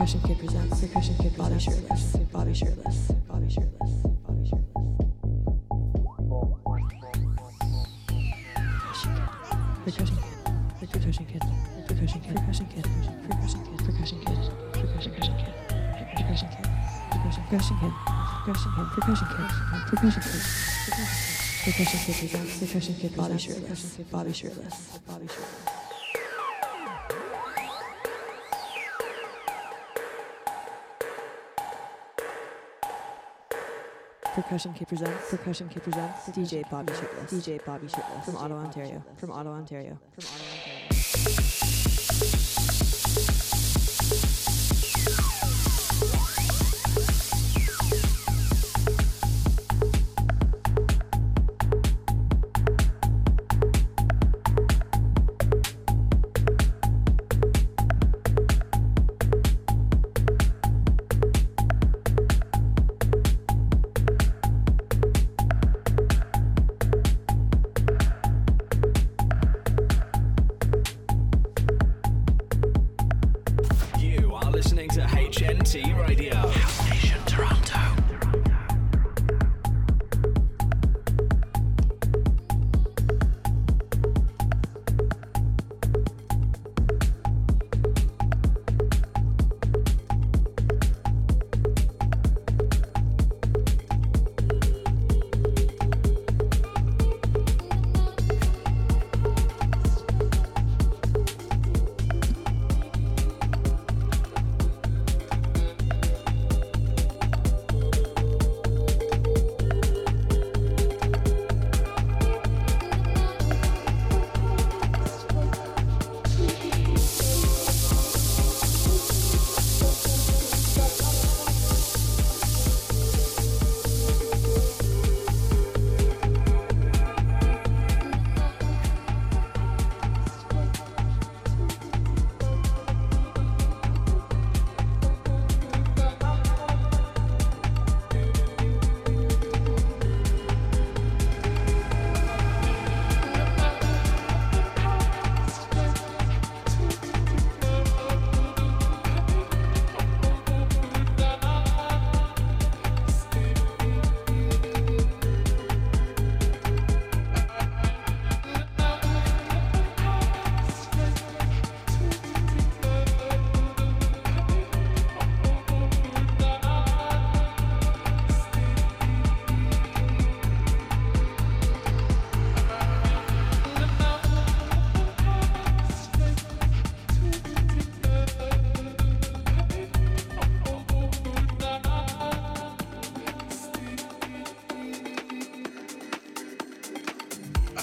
Percussion Kid presents. Percussion Kid Bobby Shirtless. Bobby Shirtless. Bobby Shirtless. Bobby Shirtless. Percussion Kid. Percussion Kid. Percussion Kid. Percussion Kid. Percussion Kid. Percussion Kid. Percussion Kid. Percussion Kid. Percussion Kid. Percussion Kid. Percussion Kid. Percussion Kid. Percussion Kid. Percussion Kid presents. Percussion Kid Bobby Shirtless. Bobby Shirtless. Bobby Shirtless. Percussion Kid presents. Percussion Kid presents. DJ Bobby Shirtless. DJ Bobby Shirtless. From Ottawa, Ontario. From Ottawa, Ontario. From Ottawa,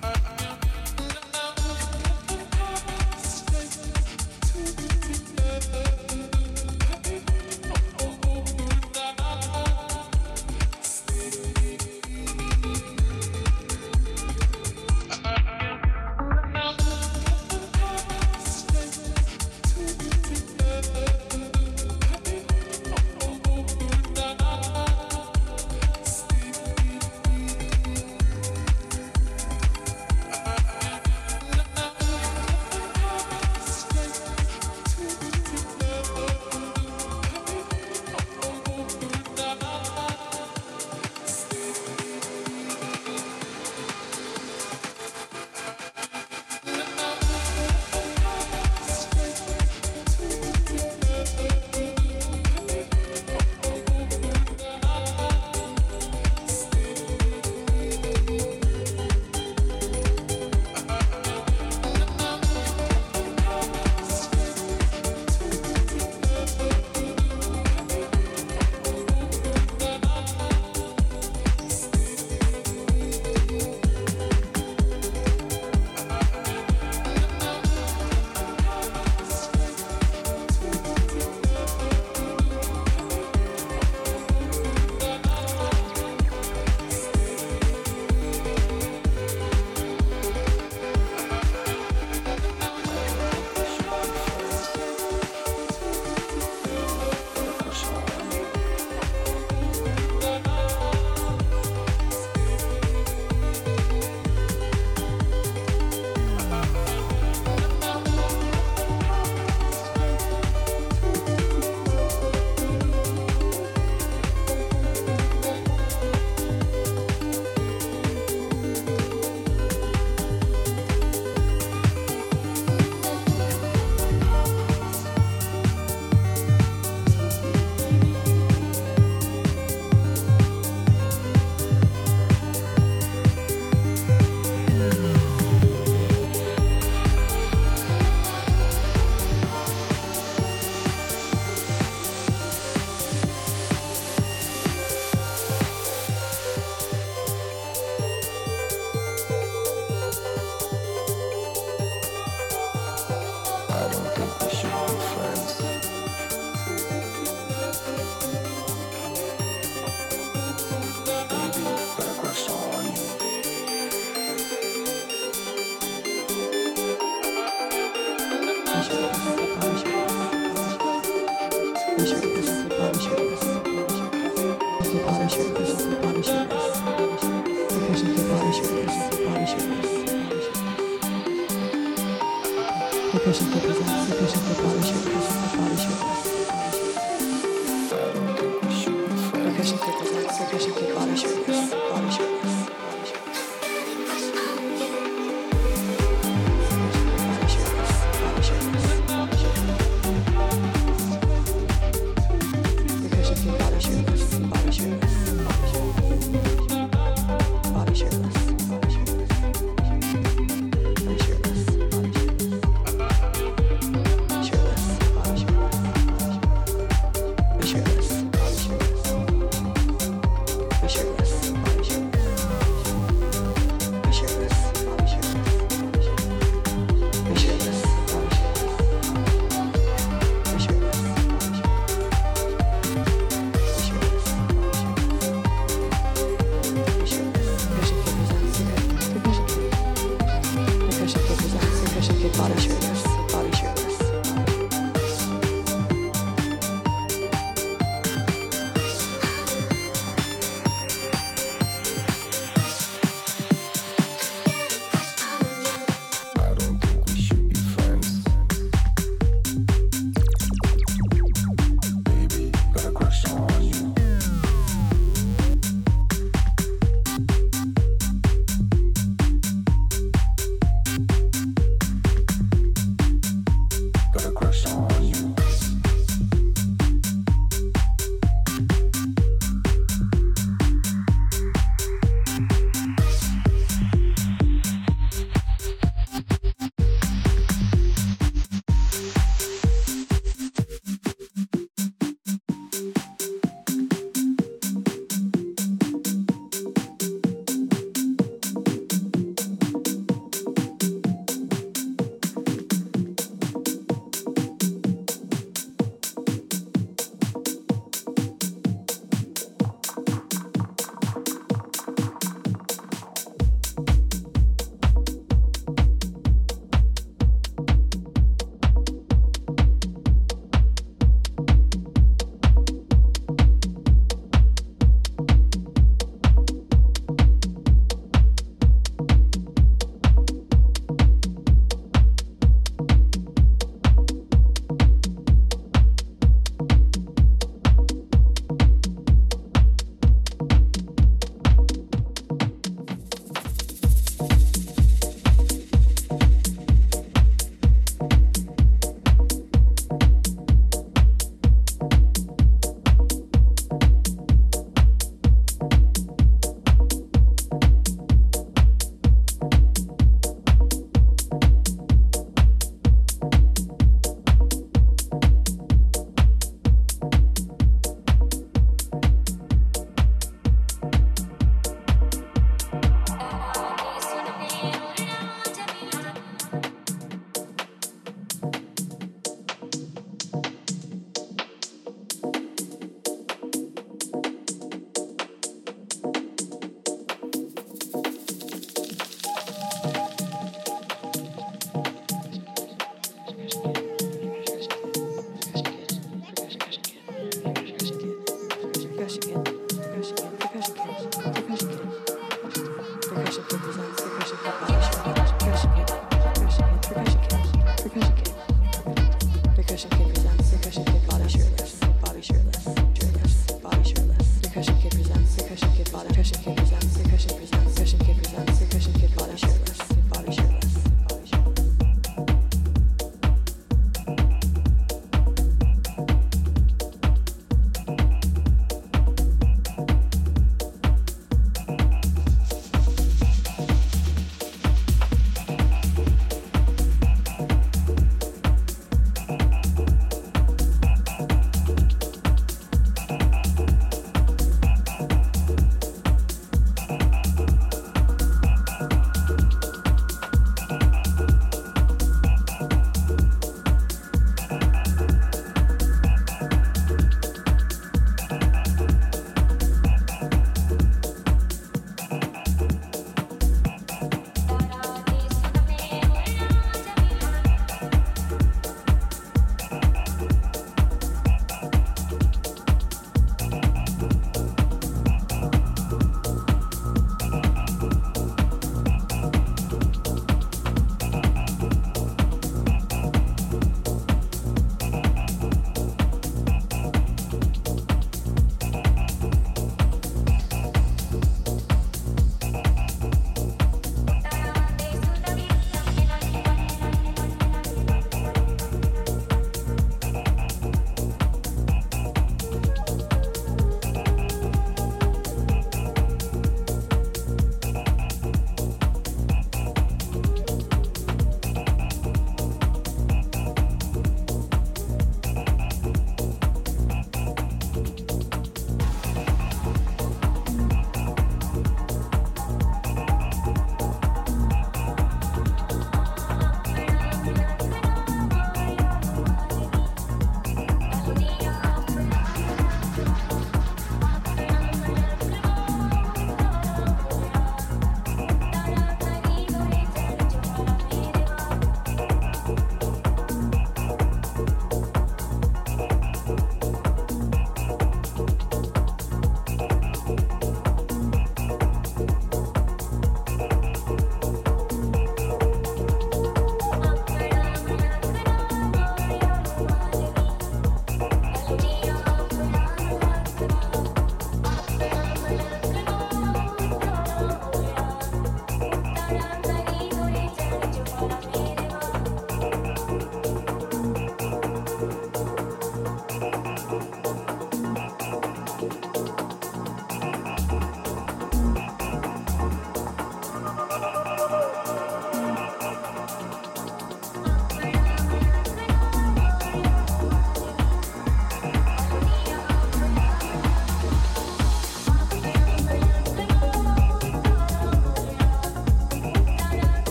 Uh-huh.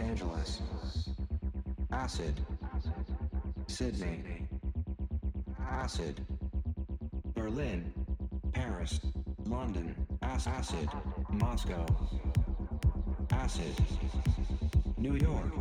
Angeles, Acid, Sydney, Acid, Berlin, Paris, London, Acid, Moscow, Acid, New York.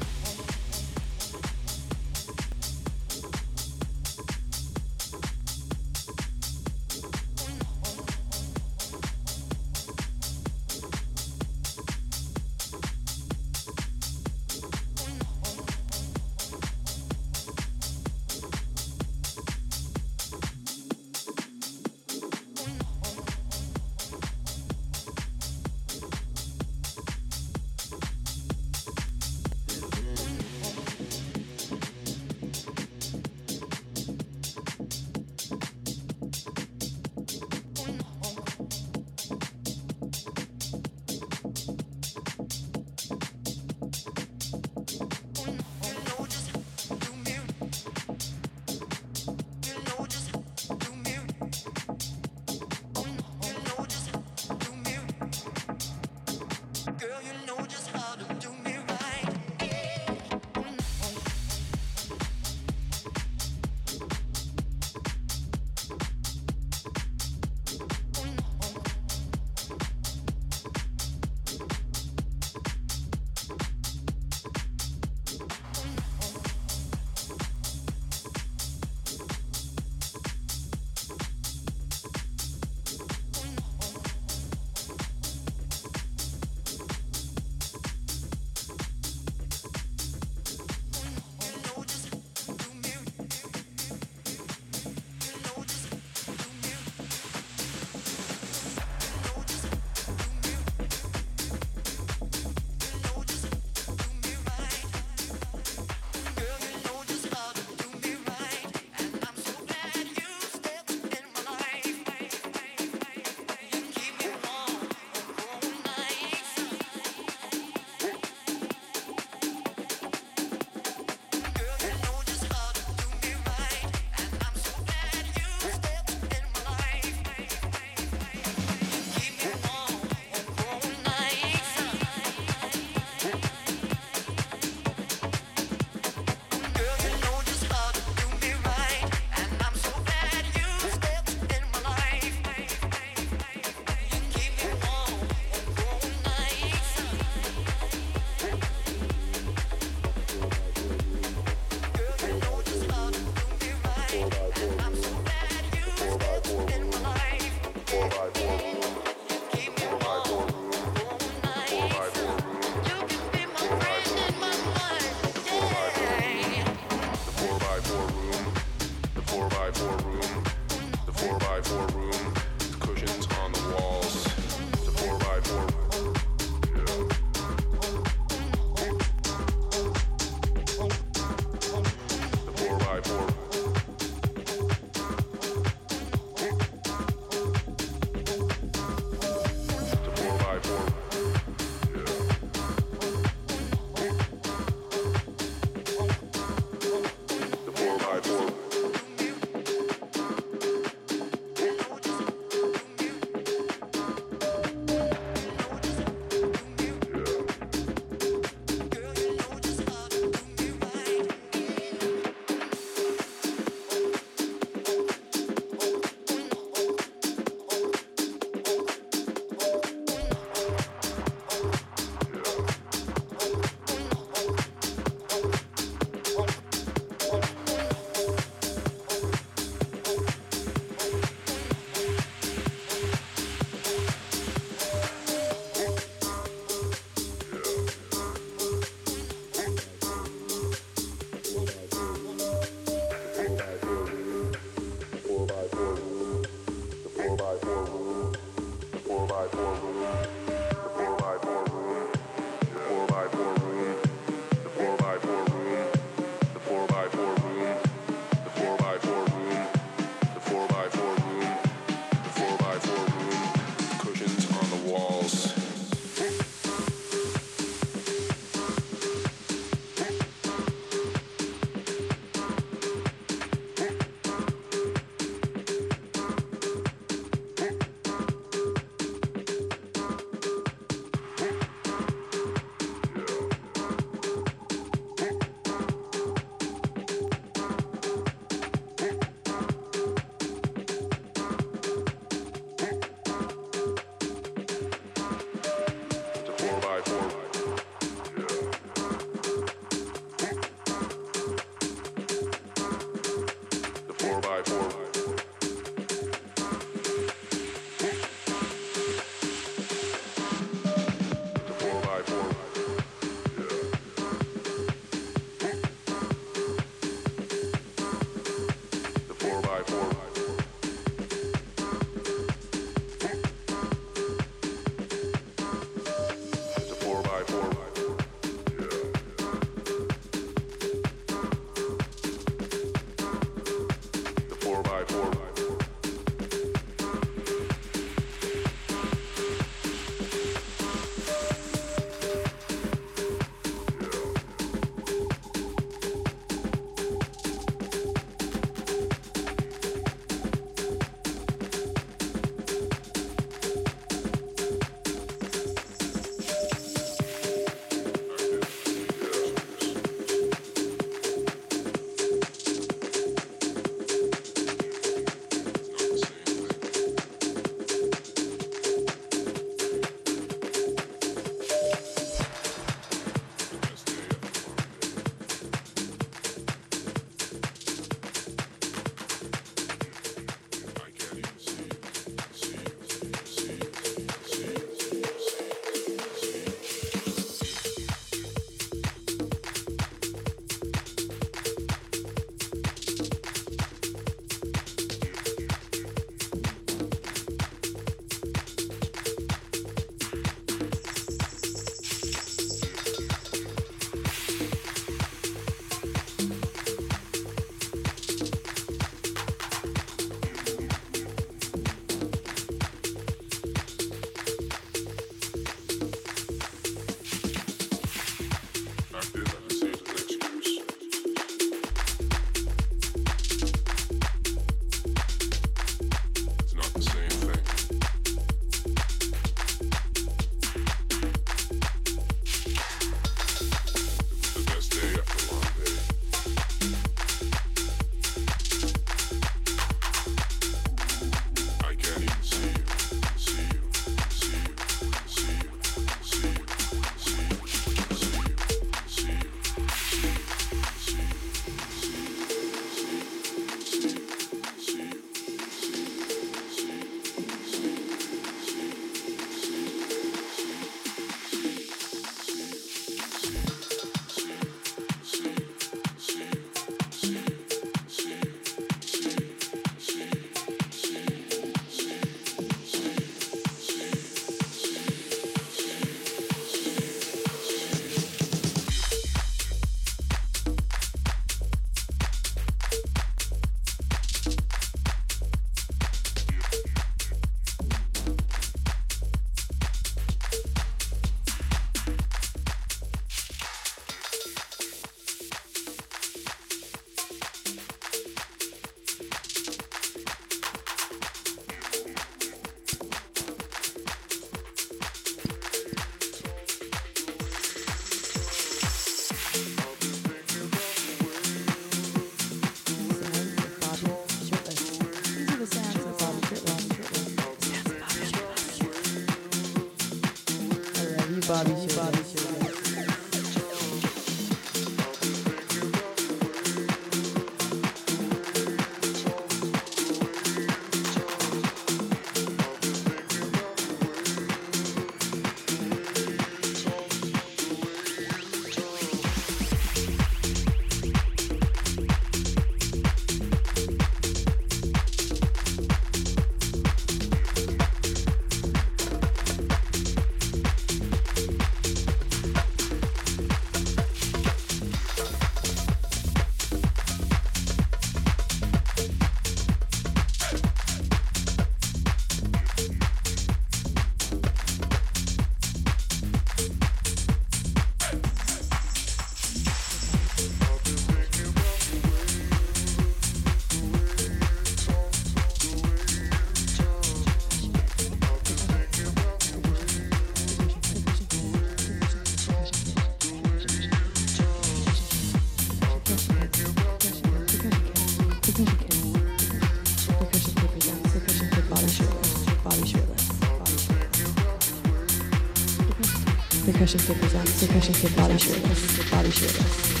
conscious of his own, so conscious Bobby Shirtless, Bobby Shirtless.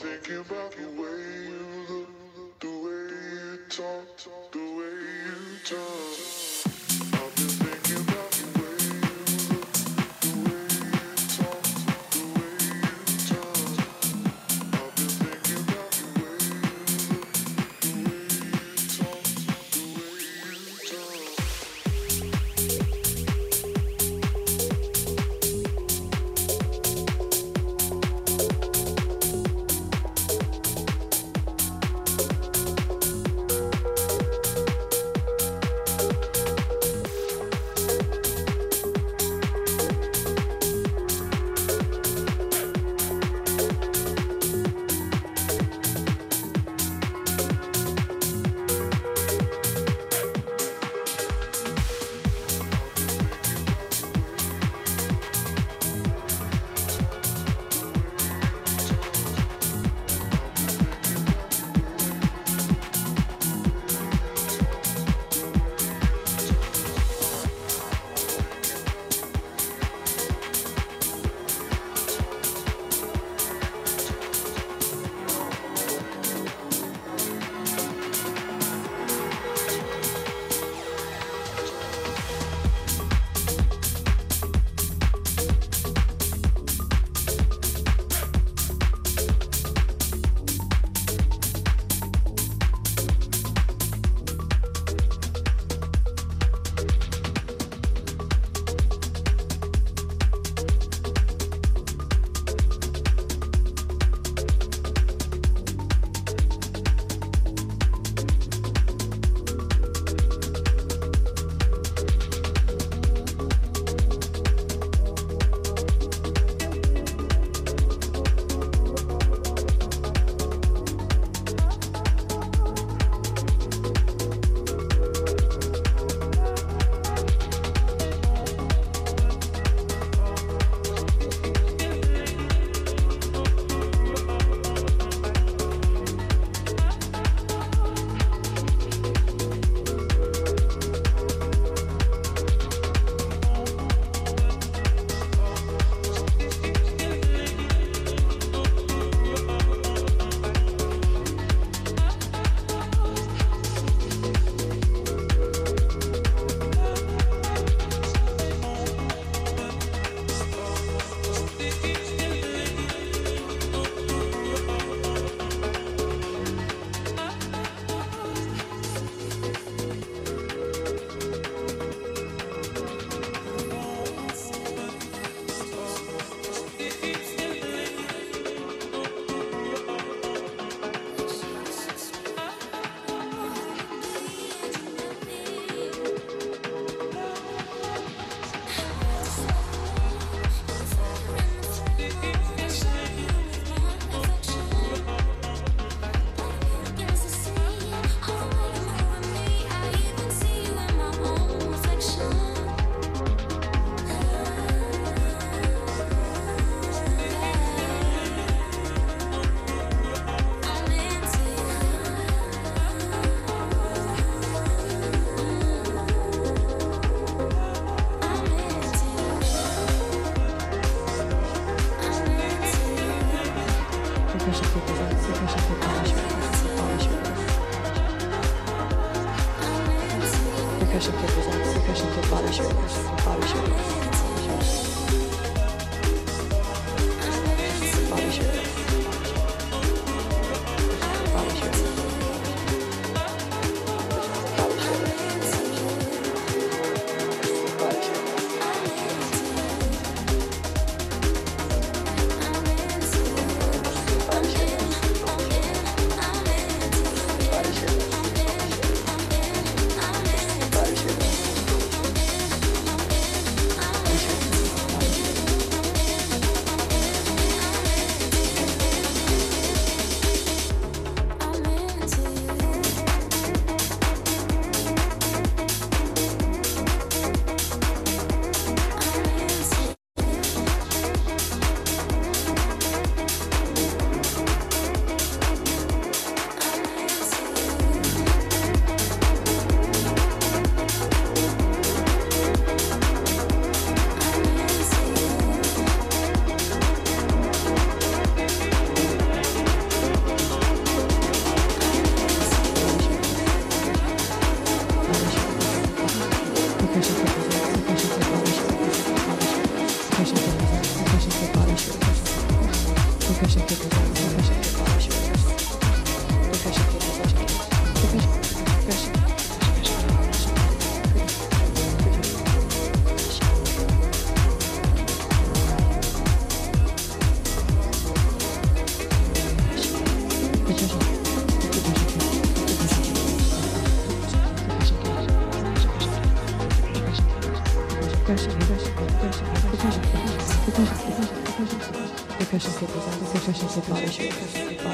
Think about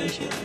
pleasure.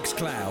Mixcloud.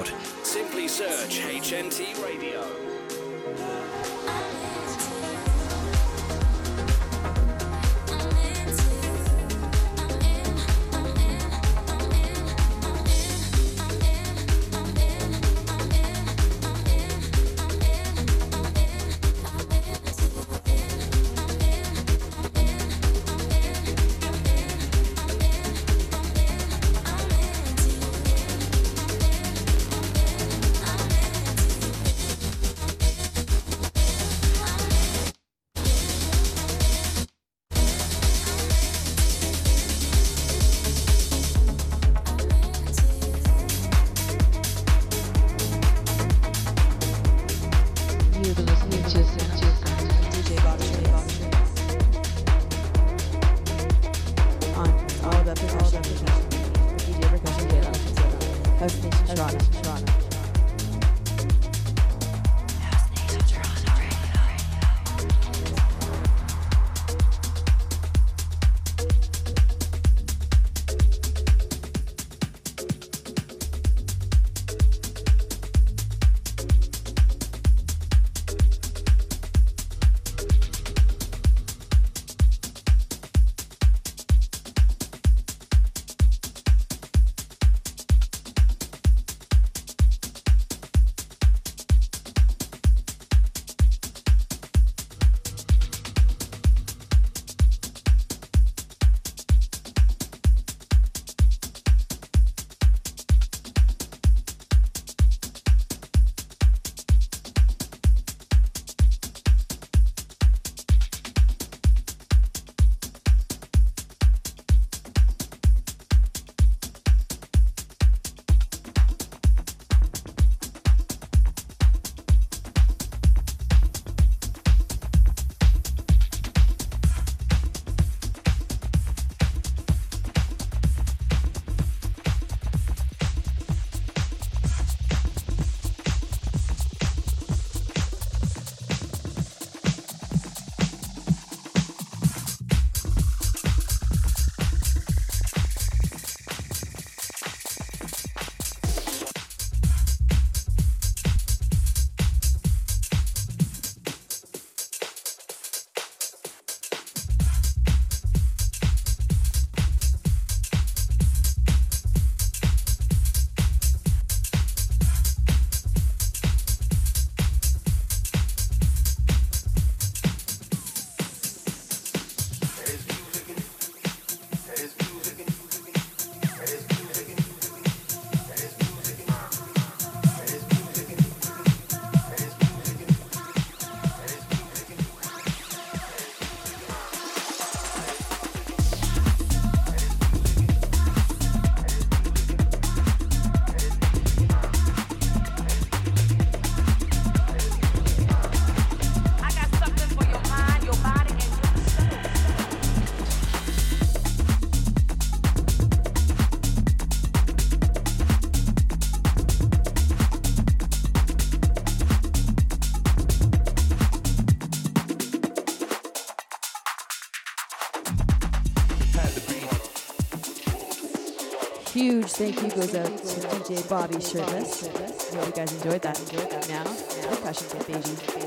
Huge thank you goes out to DJ Bobby Shirtless. Hope you guys enjoyed that. Enjoyed that. Now, Percusshunkidd, baby.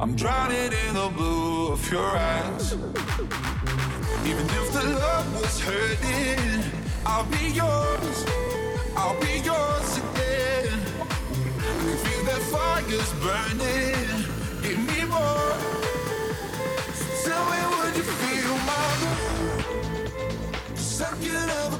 I'm drowning in the blue of your eyes. Even if the love was hurting, I'll be yours. I'll be yours again. I feel that fire's burning. Give me more. Tell me, would you feel my love? Second of